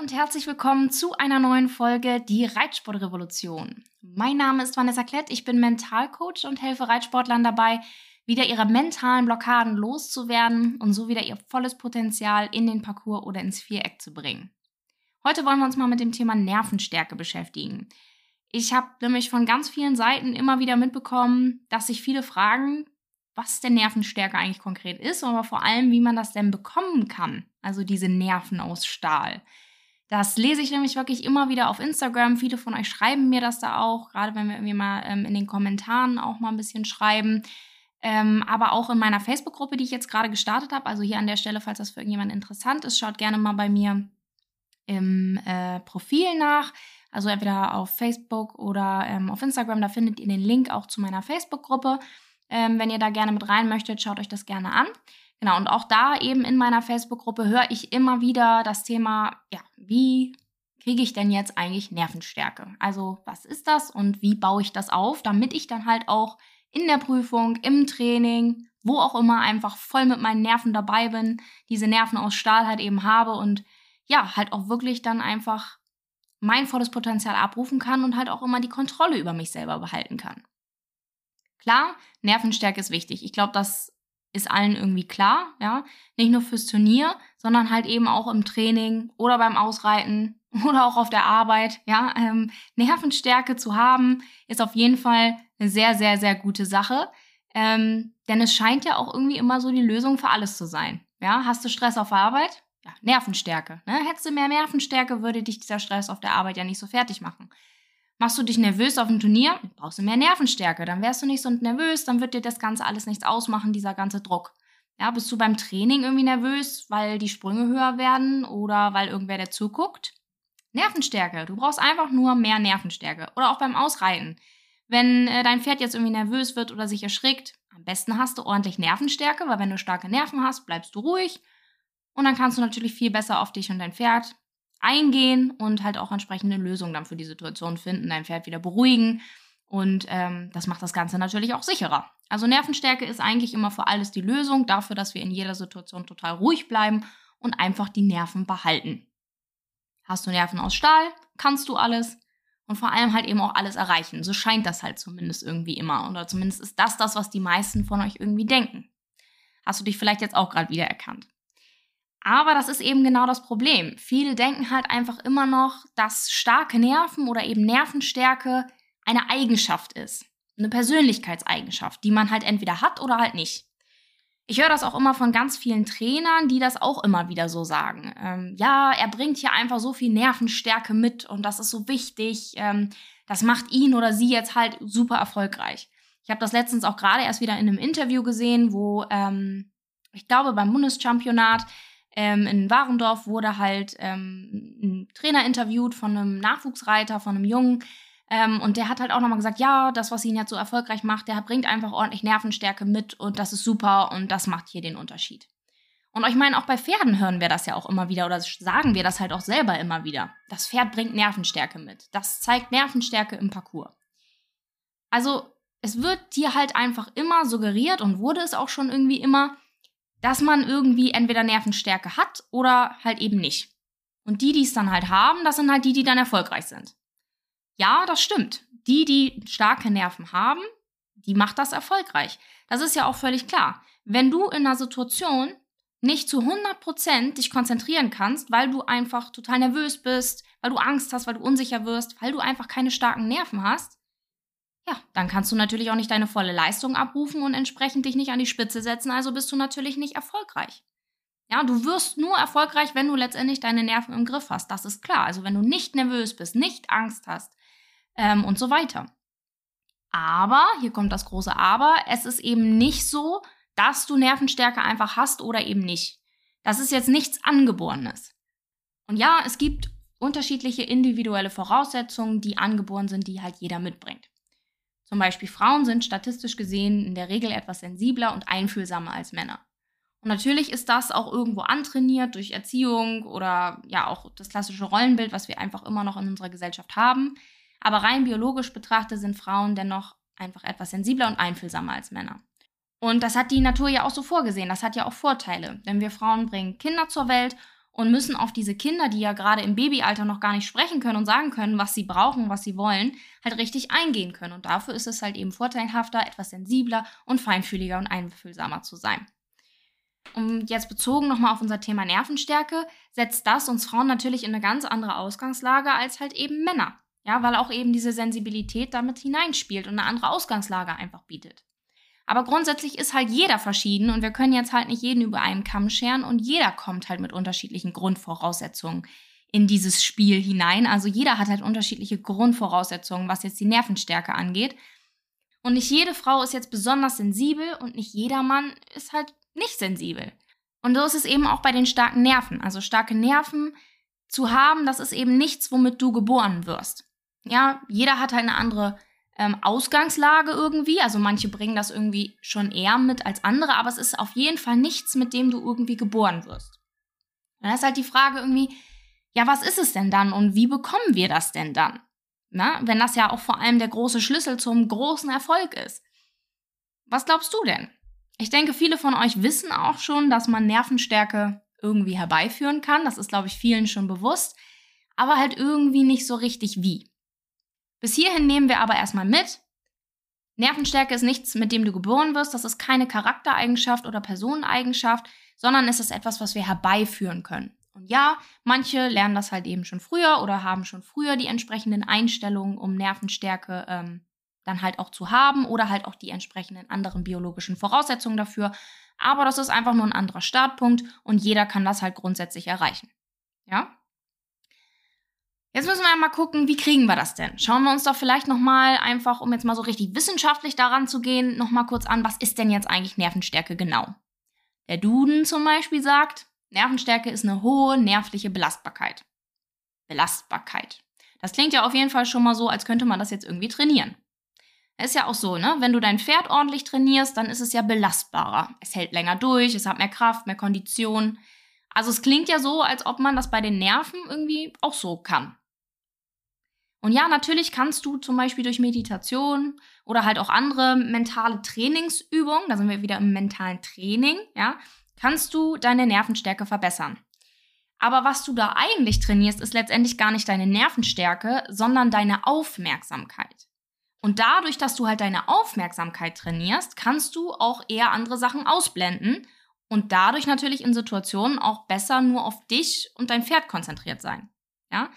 und herzlich willkommen zu einer neuen Folge Die Reitsportrevolution. Mein Name ist Vanessa Klett, ich bin Mentalcoach und helfe Reitsportlern dabei, wieder ihre mentalen Blockaden loszuwerden und so wieder ihr volles Potenzial in den Parcours oder ins Viereck zu bringen. Heute wollen wir uns mal mit dem Thema Nervenstärke beschäftigen. Ich habe nämlich von ganz vielen Seiten immer wieder mitbekommen, dass sich viele fragen, was denn Nervenstärke eigentlich konkret ist, aber vor allem, wie man das denn bekommen kann. Also diese Nerven aus Stahl. Das lese ich nämlich wirklich immer wieder auf Instagram. Viele von euch schreiben mir das da auch, gerade wenn wir irgendwie mal ähm, in den Kommentaren auch mal ein bisschen schreiben. Ähm, aber auch in meiner Facebook-Gruppe, die ich jetzt gerade gestartet habe. Also hier an der Stelle, falls das für irgendjemand interessant ist, schaut gerne mal bei mir im äh, Profil nach. Also entweder auf Facebook oder ähm, auf Instagram. Da findet ihr den Link auch zu meiner Facebook-Gruppe. Ähm, wenn ihr da gerne mit rein möchtet, schaut euch das gerne an. Genau, und auch da eben in meiner Facebook-Gruppe höre ich immer wieder das Thema, ja, wie kriege ich denn jetzt eigentlich Nervenstärke? Also, was ist das und wie baue ich das auf, damit ich dann halt auch in der Prüfung, im Training, wo auch immer einfach voll mit meinen Nerven dabei bin, diese Nerven aus Stahl halt eben habe und ja, halt auch wirklich dann einfach mein volles Potenzial abrufen kann und halt auch immer die Kontrolle über mich selber behalten kann. Klar, Nervenstärke ist wichtig. Ich glaube, das ist allen irgendwie klar, ja. Nicht nur fürs Turnier, sondern halt eben auch im Training oder beim Ausreiten oder auch auf der Arbeit, ja. Ähm, Nervenstärke zu haben, ist auf jeden Fall eine sehr, sehr, sehr gute Sache. Ähm, denn es scheint ja auch irgendwie immer so die Lösung für alles zu sein. Ja, hast du Stress auf der Arbeit? Ja, Nervenstärke. Ne? Hättest du mehr Nervenstärke, würde dich dieser Stress auf der Arbeit ja nicht so fertig machen. Machst du dich nervös auf dem Turnier, brauchst du mehr Nervenstärke. Dann wärst du nicht so nervös, dann wird dir das Ganze alles nichts ausmachen, dieser ganze Druck. Ja, bist du beim Training irgendwie nervös, weil die Sprünge höher werden oder weil irgendwer der zuguckt? Nervenstärke. Du brauchst einfach nur mehr Nervenstärke. Oder auch beim Ausreiten. Wenn äh, dein Pferd jetzt irgendwie nervös wird oder sich erschrickt, am besten hast du ordentlich Nervenstärke, weil wenn du starke Nerven hast, bleibst du ruhig. Und dann kannst du natürlich viel besser auf dich und dein Pferd eingehen und halt auch entsprechende Lösungen dann für die Situation finden, dein Pferd wieder beruhigen. Und ähm, das macht das Ganze natürlich auch sicherer. Also Nervenstärke ist eigentlich immer für alles die Lösung dafür, dass wir in jeder Situation total ruhig bleiben und einfach die Nerven behalten. Hast du Nerven aus Stahl, kannst du alles und vor allem halt eben auch alles erreichen. So scheint das halt zumindest irgendwie immer. Oder zumindest ist das das, was die meisten von euch irgendwie denken. Hast du dich vielleicht jetzt auch gerade wieder erkannt? Aber das ist eben genau das Problem. Viele denken halt einfach immer noch, dass starke Nerven oder eben Nervenstärke eine Eigenschaft ist. Eine Persönlichkeitseigenschaft, die man halt entweder hat oder halt nicht. Ich höre das auch immer von ganz vielen Trainern, die das auch immer wieder so sagen. Ähm, ja, er bringt hier einfach so viel Nervenstärke mit und das ist so wichtig. Ähm, das macht ihn oder sie jetzt halt super erfolgreich. Ich habe das letztens auch gerade erst wieder in einem Interview gesehen, wo ähm, ich glaube beim Bundeschampionat ähm, in Warendorf wurde halt ähm, ein Trainer interviewt von einem Nachwuchsreiter, von einem Jungen. Ähm, und der hat halt auch nochmal gesagt, ja, das, was ihn jetzt so erfolgreich macht, der bringt einfach ordentlich Nervenstärke mit und das ist super und das macht hier den Unterschied. Und ich meine, auch bei Pferden hören wir das ja auch immer wieder oder sagen wir das halt auch selber immer wieder. Das Pferd bringt Nervenstärke mit. Das zeigt Nervenstärke im Parcours. Also, es wird dir halt einfach immer suggeriert und wurde es auch schon irgendwie immer, dass man irgendwie entweder Nervenstärke hat oder halt eben nicht. Und die, die es dann halt haben, das sind halt die, die dann erfolgreich sind. Ja, das stimmt. Die, die starke Nerven haben, die macht das erfolgreich. Das ist ja auch völlig klar. Wenn du in einer Situation nicht zu 100% dich konzentrieren kannst, weil du einfach total nervös bist, weil du Angst hast, weil du unsicher wirst, weil du einfach keine starken Nerven hast, ja, dann kannst du natürlich auch nicht deine volle Leistung abrufen und entsprechend dich nicht an die Spitze setzen, also bist du natürlich nicht erfolgreich. Ja, du wirst nur erfolgreich, wenn du letztendlich deine Nerven im Griff hast. Das ist klar. Also wenn du nicht nervös bist, nicht Angst hast ähm, und so weiter. Aber, hier kommt das große Aber, es ist eben nicht so, dass du Nervenstärke einfach hast oder eben nicht. Das ist jetzt nichts Angeborenes. Und ja, es gibt unterschiedliche individuelle Voraussetzungen, die angeboren sind, die halt jeder mitbringt. Zum Beispiel Frauen sind statistisch gesehen in der Regel etwas sensibler und einfühlsamer als Männer. Und natürlich ist das auch irgendwo antrainiert durch Erziehung oder ja auch das klassische Rollenbild, was wir einfach immer noch in unserer Gesellschaft haben. Aber rein biologisch betrachtet sind Frauen dennoch einfach etwas sensibler und einfühlsamer als Männer. Und das hat die Natur ja auch so vorgesehen. Das hat ja auch Vorteile. Denn wir Frauen bringen Kinder zur Welt und müssen auf diese Kinder, die ja gerade im Babyalter noch gar nicht sprechen können und sagen können, was sie brauchen, was sie wollen, halt richtig eingehen können. Und dafür ist es halt eben vorteilhafter, etwas sensibler und feinfühliger und einfühlsamer zu sein. Und jetzt bezogen nochmal auf unser Thema Nervenstärke, setzt das uns Frauen natürlich in eine ganz andere Ausgangslage als halt eben Männer. Ja, weil auch eben diese Sensibilität damit hineinspielt und eine andere Ausgangslage einfach bietet. Aber grundsätzlich ist halt jeder verschieden und wir können jetzt halt nicht jeden über einen Kamm scheren und jeder kommt halt mit unterschiedlichen Grundvoraussetzungen in dieses Spiel hinein. Also jeder hat halt unterschiedliche Grundvoraussetzungen, was jetzt die Nervenstärke angeht. Und nicht jede Frau ist jetzt besonders sensibel und nicht jeder Mann ist halt nicht sensibel. Und so ist es eben auch bei den starken Nerven. Also starke Nerven zu haben, das ist eben nichts, womit du geboren wirst. Ja, jeder hat halt eine andere ähm, Ausgangslage irgendwie. Also manche bringen das irgendwie schon eher mit als andere, aber es ist auf jeden Fall nichts, mit dem du irgendwie geboren wirst. Dann ist halt die Frage irgendwie, ja, was ist es denn dann und wie bekommen wir das denn dann? Na, wenn das ja auch vor allem der große Schlüssel zum großen Erfolg ist. Was glaubst du denn? Ich denke, viele von euch wissen auch schon, dass man Nervenstärke irgendwie herbeiführen kann. Das ist, glaube ich, vielen schon bewusst. Aber halt irgendwie nicht so richtig wie. Bis hierhin nehmen wir aber erstmal mit. Nervenstärke ist nichts, mit dem du geboren wirst. Das ist keine Charaktereigenschaft oder Personeneigenschaft, sondern es ist etwas, was wir herbeiführen können. Und ja, manche lernen das halt eben schon früher oder haben schon früher die entsprechenden Einstellungen, um Nervenstärke ähm, dann halt auch zu haben oder halt auch die entsprechenden anderen biologischen Voraussetzungen dafür. Aber das ist einfach nur ein anderer Startpunkt und jeder kann das halt grundsätzlich erreichen. Ja? Jetzt müssen wir mal gucken, wie kriegen wir das denn? Schauen wir uns doch vielleicht nochmal einfach, um jetzt mal so richtig wissenschaftlich daran zu gehen, nochmal kurz an, was ist denn jetzt eigentlich Nervenstärke genau? Der Duden zum Beispiel sagt, Nervenstärke ist eine hohe nervliche Belastbarkeit. Belastbarkeit. Das klingt ja auf jeden Fall schon mal so, als könnte man das jetzt irgendwie trainieren. Ist ja auch so, ne? Wenn du dein Pferd ordentlich trainierst, dann ist es ja belastbarer. Es hält länger durch, es hat mehr Kraft, mehr Kondition. Also es klingt ja so, als ob man das bei den Nerven irgendwie auch so kann. Und ja, natürlich kannst du zum Beispiel durch Meditation oder halt auch andere mentale Trainingsübungen, da sind wir wieder im mentalen Training, ja, kannst du deine Nervenstärke verbessern. Aber was du da eigentlich trainierst, ist letztendlich gar nicht deine Nervenstärke, sondern deine Aufmerksamkeit. Und dadurch, dass du halt deine Aufmerksamkeit trainierst, kannst du auch eher andere Sachen ausblenden und dadurch natürlich in Situationen auch besser nur auf dich und dein Pferd konzentriert sein. Ja?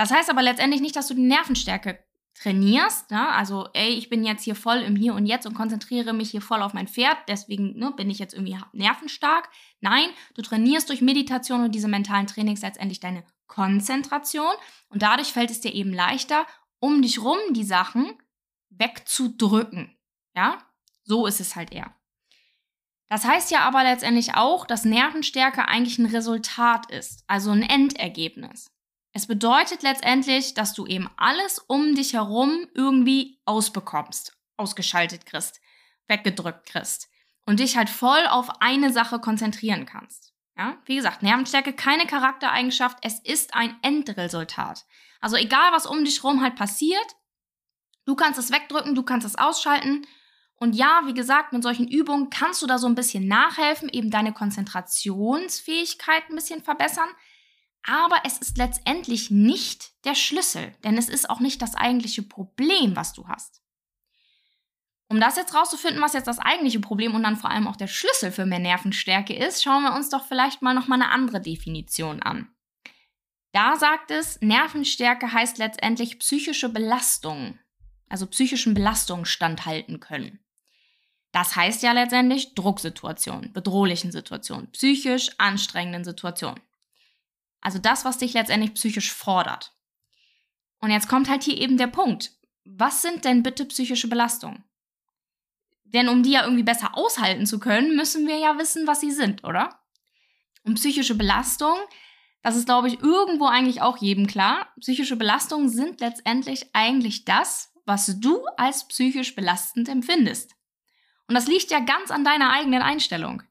Das heißt aber letztendlich nicht, dass du die Nervenstärke trainierst. Ne? Also, ey, ich bin jetzt hier voll im Hier und Jetzt und konzentriere mich hier voll auf mein Pferd, deswegen ne, bin ich jetzt irgendwie nervenstark. Nein, du trainierst durch Meditation und diese mentalen Trainings letztendlich deine Konzentration und dadurch fällt es dir eben leichter, um dich rum die Sachen wegzudrücken. Ja, so ist es halt eher. Das heißt ja aber letztendlich auch, dass Nervenstärke eigentlich ein Resultat ist, also ein Endergebnis. Es bedeutet letztendlich, dass du eben alles um dich herum irgendwie ausbekommst, ausgeschaltet kriegst, weggedrückt kriegst und dich halt voll auf eine Sache konzentrieren kannst. Ja, wie gesagt, Nervenstärke keine Charaktereigenschaft, es ist ein Endresultat. Also egal, was um dich herum halt passiert, du kannst es wegdrücken, du kannst es ausschalten. Und ja, wie gesagt, mit solchen Übungen kannst du da so ein bisschen nachhelfen, eben deine Konzentrationsfähigkeit ein bisschen verbessern. Aber es ist letztendlich nicht der Schlüssel, denn es ist auch nicht das eigentliche Problem, was du hast. Um das jetzt rauszufinden, was jetzt das eigentliche Problem und dann vor allem auch der Schlüssel für mehr Nervenstärke ist, schauen wir uns doch vielleicht mal nochmal eine andere Definition an. Da sagt es, Nervenstärke heißt letztendlich psychische Belastung, also psychischen Belastungen standhalten können. Das heißt ja letztendlich Drucksituationen, bedrohlichen Situationen, psychisch anstrengenden Situationen. Also das, was dich letztendlich psychisch fordert. Und jetzt kommt halt hier eben der Punkt. Was sind denn bitte psychische Belastungen? Denn um die ja irgendwie besser aushalten zu können, müssen wir ja wissen, was sie sind, oder? Und psychische Belastung, das ist, glaube ich, irgendwo eigentlich auch jedem klar. Psychische Belastungen sind letztendlich eigentlich das, was du als psychisch belastend empfindest. Und das liegt ja ganz an deiner eigenen Einstellung.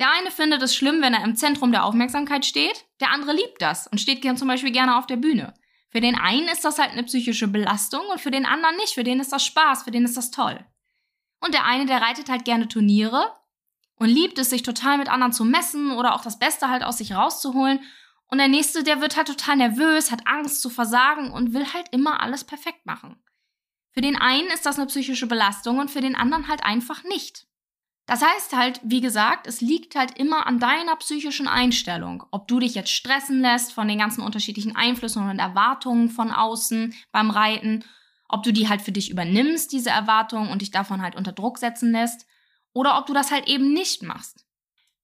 Der eine findet es schlimm, wenn er im Zentrum der Aufmerksamkeit steht, der andere liebt das und steht zum Beispiel gerne auf der Bühne. Für den einen ist das halt eine psychische Belastung und für den anderen nicht. Für den ist das Spaß, für den ist das toll. Und der eine, der reitet halt gerne Turniere und liebt es, sich total mit anderen zu messen oder auch das Beste halt aus sich rauszuholen. Und der nächste, der wird halt total nervös, hat Angst zu versagen und will halt immer alles perfekt machen. Für den einen ist das eine psychische Belastung und für den anderen halt einfach nicht. Das heißt halt, wie gesagt, es liegt halt immer an deiner psychischen Einstellung, ob du dich jetzt stressen lässt von den ganzen unterschiedlichen Einflüssen und Erwartungen von außen beim Reiten, ob du die halt für dich übernimmst, diese Erwartungen, und dich davon halt unter Druck setzen lässt, oder ob du das halt eben nicht machst.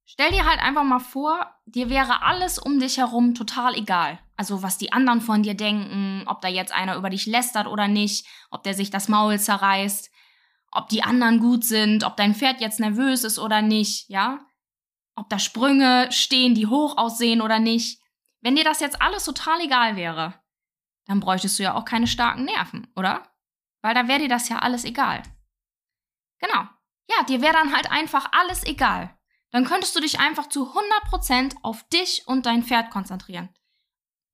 Stell dir halt einfach mal vor, dir wäre alles um dich herum total egal. Also was die anderen von dir denken, ob da jetzt einer über dich lästert oder nicht, ob der sich das Maul zerreißt, ob die anderen gut sind, ob dein Pferd jetzt nervös ist oder nicht, ja? Ob da Sprünge stehen, die hoch aussehen oder nicht. Wenn dir das jetzt alles total egal wäre, dann bräuchtest du ja auch keine starken Nerven, oder? Weil da wäre dir das ja alles egal. Genau. Ja, dir wäre dann halt einfach alles egal dann könntest du dich einfach zu 100% auf dich und dein Pferd konzentrieren.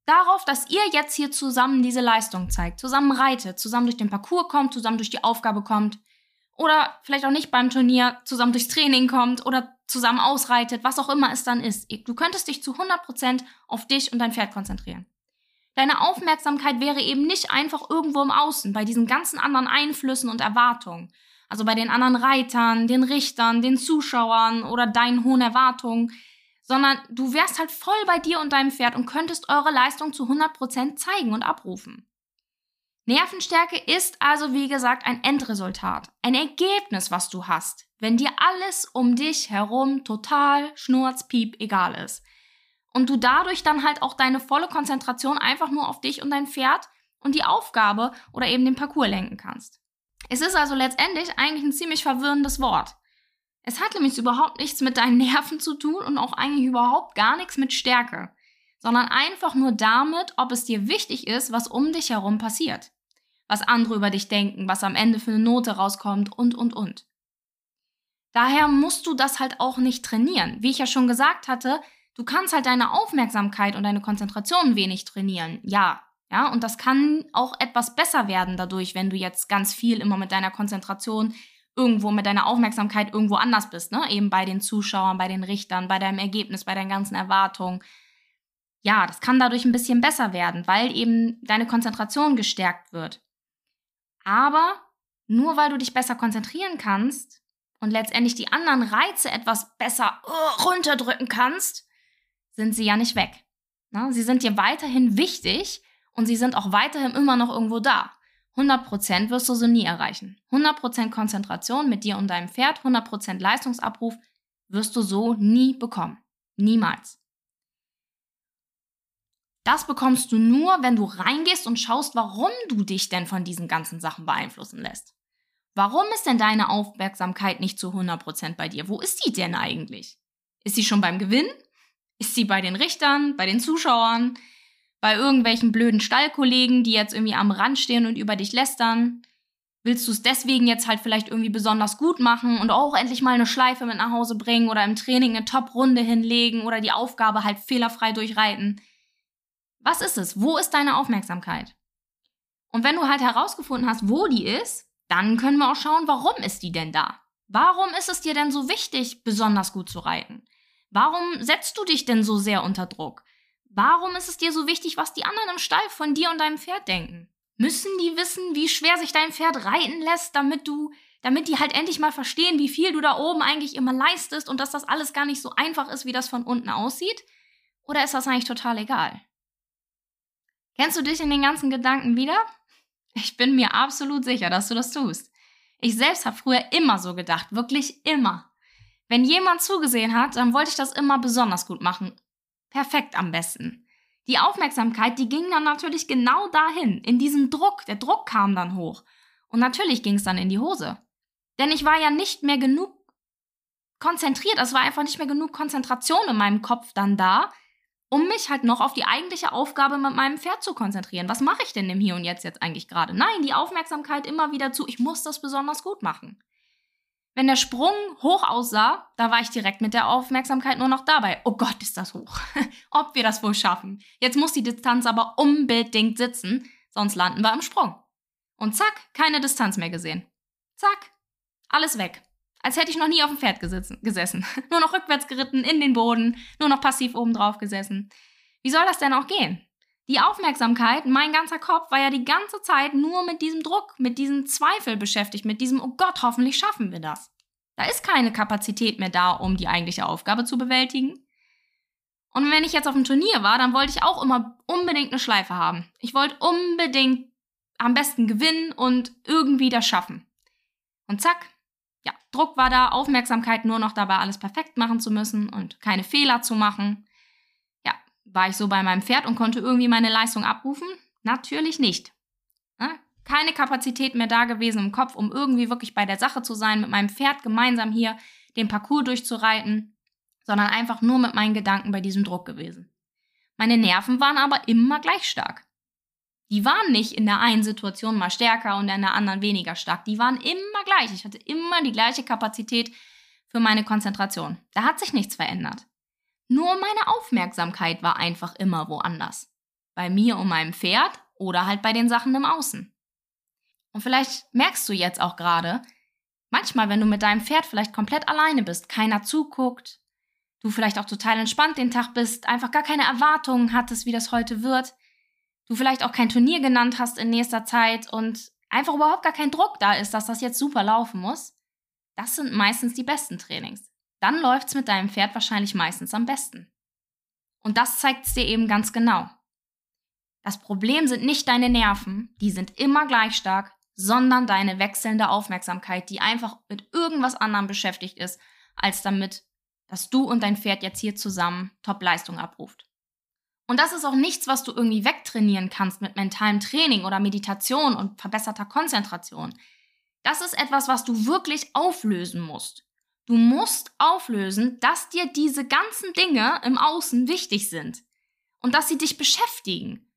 Darauf, dass ihr jetzt hier zusammen diese Leistung zeigt, zusammen reitet, zusammen durch den Parcours kommt, zusammen durch die Aufgabe kommt oder vielleicht auch nicht beim Turnier, zusammen durchs Training kommt oder zusammen ausreitet, was auch immer es dann ist. Du könntest dich zu 100% auf dich und dein Pferd konzentrieren. Deine Aufmerksamkeit wäre eben nicht einfach irgendwo im Außen, bei diesen ganzen anderen Einflüssen und Erwartungen, also bei den anderen Reitern, den Richtern, den Zuschauern oder deinen hohen Erwartungen, sondern du wärst halt voll bei dir und deinem Pferd und könntest eure Leistung zu 100% zeigen und abrufen. Nervenstärke ist also wie gesagt ein Endresultat, ein Ergebnis, was du hast, wenn dir alles um dich herum total schnurzpiep egal ist. Und du dadurch dann halt auch deine volle Konzentration einfach nur auf dich und dein Pferd und die Aufgabe oder eben den Parcours lenken kannst. Es ist also letztendlich eigentlich ein ziemlich verwirrendes Wort. Es hat nämlich überhaupt nichts mit deinen Nerven zu tun und auch eigentlich überhaupt gar nichts mit Stärke, sondern einfach nur damit, ob es dir wichtig ist, was um dich herum passiert. Was andere über dich denken, was am Ende für eine Note rauskommt und, und, und. Daher musst du das halt auch nicht trainieren. Wie ich ja schon gesagt hatte, du kannst halt deine Aufmerksamkeit und deine Konzentration wenig trainieren. Ja, ja, und das kann auch etwas besser werden dadurch, wenn du jetzt ganz viel immer mit deiner Konzentration irgendwo mit deiner Aufmerksamkeit irgendwo anders bist, ne? Eben bei den Zuschauern, bei den Richtern, bei deinem Ergebnis, bei deinen ganzen Erwartungen. Ja, das kann dadurch ein bisschen besser werden, weil eben deine Konzentration gestärkt wird. Aber nur weil du dich besser konzentrieren kannst und letztendlich die anderen Reize etwas besser uh, runterdrücken kannst, sind sie ja nicht weg. Ne? Sie sind dir weiterhin wichtig, und sie sind auch weiterhin immer noch irgendwo da. 100% wirst du so nie erreichen. 100% Konzentration mit dir und deinem Pferd, 100% Leistungsabruf wirst du so nie bekommen. Niemals. Das bekommst du nur, wenn du reingehst und schaust, warum du dich denn von diesen ganzen Sachen beeinflussen lässt. Warum ist denn deine Aufmerksamkeit nicht zu 100% bei dir? Wo ist die denn eigentlich? Ist sie schon beim Gewinn? Ist sie bei den Richtern, bei den Zuschauern? bei irgendwelchen blöden Stallkollegen, die jetzt irgendwie am Rand stehen und über dich lästern? Willst du es deswegen jetzt halt vielleicht irgendwie besonders gut machen und auch endlich mal eine Schleife mit nach Hause bringen oder im Training eine Top-Runde hinlegen oder die Aufgabe halt fehlerfrei durchreiten? Was ist es? Wo ist deine Aufmerksamkeit? Und wenn du halt herausgefunden hast, wo die ist, dann können wir auch schauen, warum ist die denn da? Warum ist es dir denn so wichtig, besonders gut zu reiten? Warum setzt du dich denn so sehr unter Druck? Warum ist es dir so wichtig, was die anderen im Stall von dir und deinem Pferd denken? Müssen die wissen, wie schwer sich dein Pferd reiten lässt, damit du, damit die halt endlich mal verstehen, wie viel du da oben eigentlich immer leistest und dass das alles gar nicht so einfach ist, wie das von unten aussieht? Oder ist das eigentlich total egal? Kennst du dich in den ganzen Gedanken wieder? Ich bin mir absolut sicher, dass du das tust. Ich selbst habe früher immer so gedacht, wirklich immer. Wenn jemand zugesehen hat, dann wollte ich das immer besonders gut machen perfekt am besten. Die Aufmerksamkeit, die ging dann natürlich genau dahin, in diesen Druck. Der Druck kam dann hoch. Und natürlich ging es dann in die Hose. Denn ich war ja nicht mehr genug konzentriert, es war einfach nicht mehr genug Konzentration in meinem Kopf dann da, um mich halt noch auf die eigentliche Aufgabe mit meinem Pferd zu konzentrieren. Was mache ich denn im Hier und Jetzt jetzt eigentlich gerade? Nein, die Aufmerksamkeit immer wieder zu, ich muss das besonders gut machen. Wenn der Sprung hoch aussah, da war ich direkt mit der Aufmerksamkeit nur noch dabei. Oh Gott, ist das hoch. Ob wir das wohl schaffen. Jetzt muss die Distanz aber unbedingt sitzen, sonst landen wir im Sprung. Und zack, keine Distanz mehr gesehen. Zack, alles weg. Als hätte ich noch nie auf dem Pferd gesessen. gesessen. nur noch rückwärts geritten, in den Boden, nur noch passiv oben drauf gesessen. Wie soll das denn auch gehen? Die Aufmerksamkeit, mein ganzer Kopf war ja die ganze Zeit nur mit diesem Druck, mit diesem Zweifel beschäftigt, mit diesem, oh Gott, hoffentlich schaffen wir das. Da ist keine Kapazität mehr da, um die eigentliche Aufgabe zu bewältigen. Und wenn ich jetzt auf dem Turnier war, dann wollte ich auch immer unbedingt eine Schleife haben. Ich wollte unbedingt am besten gewinnen und irgendwie das schaffen. Und zack, Druck war da, Aufmerksamkeit nur noch dabei, alles perfekt machen zu müssen und keine Fehler zu machen. Ja, war ich so bei meinem Pferd und konnte irgendwie meine Leistung abrufen? Natürlich nicht. Ja, keine Kapazität mehr da gewesen im Kopf, um irgendwie wirklich bei der Sache zu sein, mit meinem Pferd gemeinsam hier den Parcours durchzureiten, sondern einfach nur mit meinen Gedanken bei diesem Druck gewesen. Meine Nerven waren aber immer gleich stark. Die waren nicht in der einen Situation mal stärker und in der anderen weniger stark. Die waren immer gleich. Ich hatte immer die gleiche Kapazität für meine Konzentration. Da hat sich nichts verändert. Nur meine Aufmerksamkeit war einfach immer woanders. Bei mir und meinem Pferd oder halt bei den Sachen im Außen. Und vielleicht merkst du jetzt auch gerade, manchmal, wenn du mit deinem Pferd vielleicht komplett alleine bist, keiner zuguckt, du vielleicht auch total entspannt den Tag bist, einfach gar keine Erwartungen hattest, wie das heute wird, du vielleicht auch kein Turnier genannt hast in nächster Zeit und einfach überhaupt gar kein Druck da ist, dass das jetzt super laufen muss, das sind meistens die besten Trainings. Dann läuft es mit deinem Pferd wahrscheinlich meistens am besten. Und das zeigt es dir eben ganz genau. Das Problem sind nicht deine Nerven, die sind immer gleich stark, sondern deine wechselnde Aufmerksamkeit, die einfach mit irgendwas anderem beschäftigt ist, als damit, dass du und dein Pferd jetzt hier zusammen Top-Leistung abruft. Und das ist auch nichts, was du irgendwie wegtrainieren kannst mit mentalem Training oder Meditation und verbesserter Konzentration. Das ist etwas, was du wirklich auflösen musst. Du musst auflösen, dass dir diese ganzen Dinge im Außen wichtig sind und dass sie dich beschäftigen.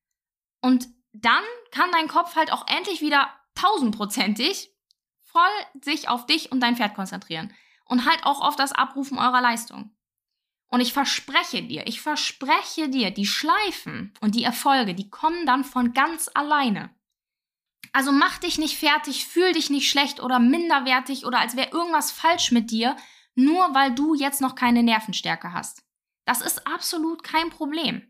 Und dann kann dein Kopf halt auch endlich wieder tausendprozentig voll sich auf dich und dein Pferd konzentrieren und halt auch auf das Abrufen eurer Leistung. Und ich verspreche dir, ich verspreche dir, die Schleifen und die Erfolge, die kommen dann von ganz alleine. Also mach dich nicht fertig, fühl dich nicht schlecht oder minderwertig oder als wäre irgendwas falsch mit dir, nur weil du jetzt noch keine Nervenstärke hast. Das ist absolut kein Problem.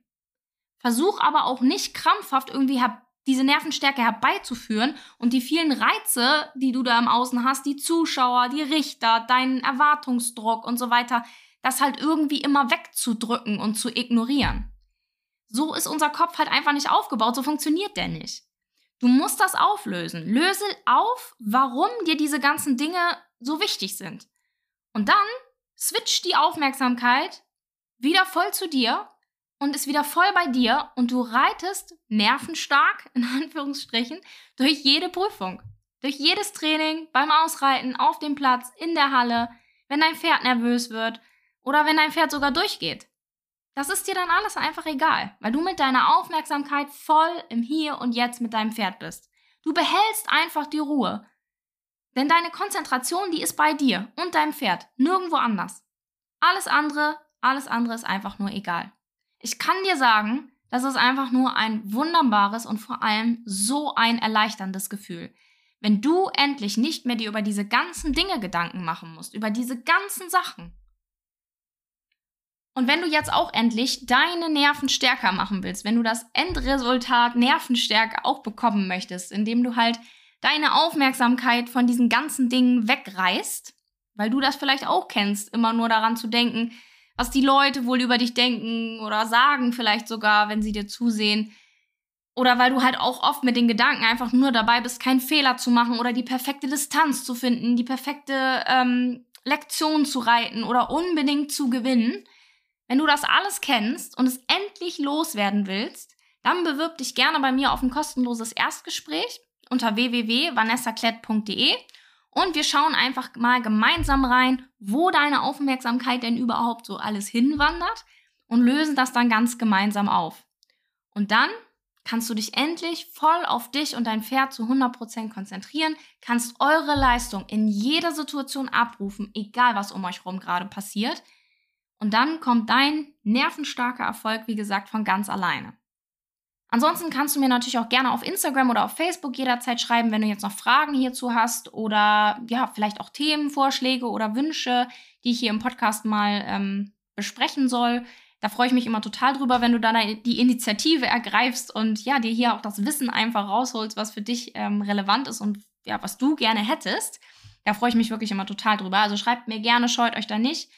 Versuch aber auch nicht krampfhaft irgendwie diese Nervenstärke herbeizuführen und die vielen Reize, die du da im Außen hast, die Zuschauer, die Richter, deinen Erwartungsdruck und so weiter, das halt irgendwie immer wegzudrücken und zu ignorieren. So ist unser Kopf halt einfach nicht aufgebaut, so funktioniert der nicht. Du musst das auflösen. Löse auf, warum dir diese ganzen Dinge so wichtig sind. Und dann switch die Aufmerksamkeit wieder voll zu dir und ist wieder voll bei dir und du reitest nervenstark, in Anführungsstrichen, durch jede Prüfung. Durch jedes Training, beim Ausreiten, auf dem Platz, in der Halle, wenn dein Pferd nervös wird, oder wenn dein Pferd sogar durchgeht. Das ist dir dann alles einfach egal, weil du mit deiner Aufmerksamkeit voll im Hier und Jetzt mit deinem Pferd bist. Du behältst einfach die Ruhe. Denn deine Konzentration, die ist bei dir und deinem Pferd, nirgendwo anders. Alles andere, alles andere ist einfach nur egal. Ich kann dir sagen, das ist einfach nur ein wunderbares und vor allem so ein erleichterndes Gefühl. Wenn du endlich nicht mehr dir über diese ganzen Dinge Gedanken machen musst, über diese ganzen Sachen, und wenn du jetzt auch endlich deine Nerven stärker machen willst, wenn du das Endresultat Nervenstärke auch bekommen möchtest, indem du halt deine Aufmerksamkeit von diesen ganzen Dingen wegreißt, weil du das vielleicht auch kennst, immer nur daran zu denken, was die Leute wohl über dich denken oder sagen vielleicht sogar, wenn sie dir zusehen. Oder weil du halt auch oft mit den Gedanken einfach nur dabei bist, keinen Fehler zu machen oder die perfekte Distanz zu finden, die perfekte ähm, Lektion zu reiten oder unbedingt zu gewinnen wenn du das alles kennst und es endlich loswerden willst, dann bewirb dich gerne bei mir auf ein kostenloses Erstgespräch unter www.vanessaklett.de und wir schauen einfach mal gemeinsam rein, wo deine Aufmerksamkeit denn überhaupt so alles hinwandert und lösen das dann ganz gemeinsam auf. Und dann kannst du dich endlich voll auf dich und dein Pferd zu 100% konzentrieren, kannst eure Leistung in jeder Situation abrufen, egal was um euch herum gerade passiert, und dann kommt dein nervenstarker Erfolg, wie gesagt, von ganz alleine. Ansonsten kannst du mir natürlich auch gerne auf Instagram oder auf Facebook jederzeit schreiben, wenn du jetzt noch Fragen hierzu hast oder ja, vielleicht auch Themenvorschläge oder Wünsche, die ich hier im Podcast mal ähm, besprechen soll. Da freue ich mich immer total drüber, wenn du dann die Initiative ergreifst und ja, dir hier auch das Wissen einfach rausholst, was für dich ähm, relevant ist und ja, was du gerne hättest. Da freue ich mich wirklich immer total drüber. Also schreibt mir gerne, scheut euch da nicht,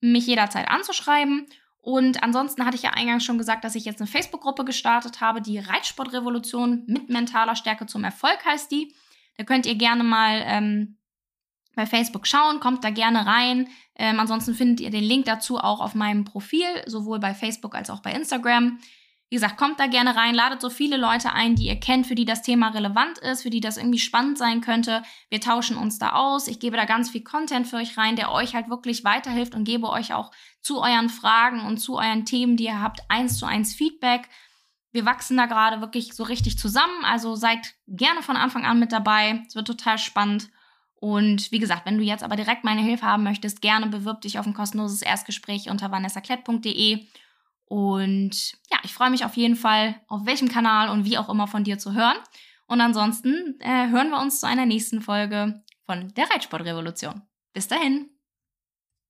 mich jederzeit anzuschreiben. Und ansonsten hatte ich ja eingangs schon gesagt, dass ich jetzt eine Facebook-Gruppe gestartet habe, die Reitsportrevolution mit mentaler Stärke zum Erfolg heißt die. Da könnt ihr gerne mal ähm, bei Facebook schauen, kommt da gerne rein. Ähm, ansonsten findet ihr den Link dazu auch auf meinem Profil, sowohl bei Facebook als auch bei Instagram. Wie gesagt, kommt da gerne rein, ladet so viele Leute ein, die ihr kennt, für die das Thema relevant ist, für die das irgendwie spannend sein könnte. Wir tauschen uns da aus. Ich gebe da ganz viel Content für euch rein, der euch halt wirklich weiterhilft und gebe euch auch zu euren Fragen und zu euren Themen, die ihr habt, eins zu eins Feedback. Wir wachsen da gerade wirklich so richtig zusammen. Also seid gerne von Anfang an mit dabei. Es wird total spannend. Und wie gesagt, wenn du jetzt aber direkt meine Hilfe haben möchtest, gerne bewirb dich auf ein kostenloses Erstgespräch unter vanessaklett.de und ja, ich freue mich auf jeden Fall, auf welchem Kanal und wie auch immer von dir zu hören. Und ansonsten äh, hören wir uns zu einer nächsten Folge von der Reitsportrevolution. Bis dahin.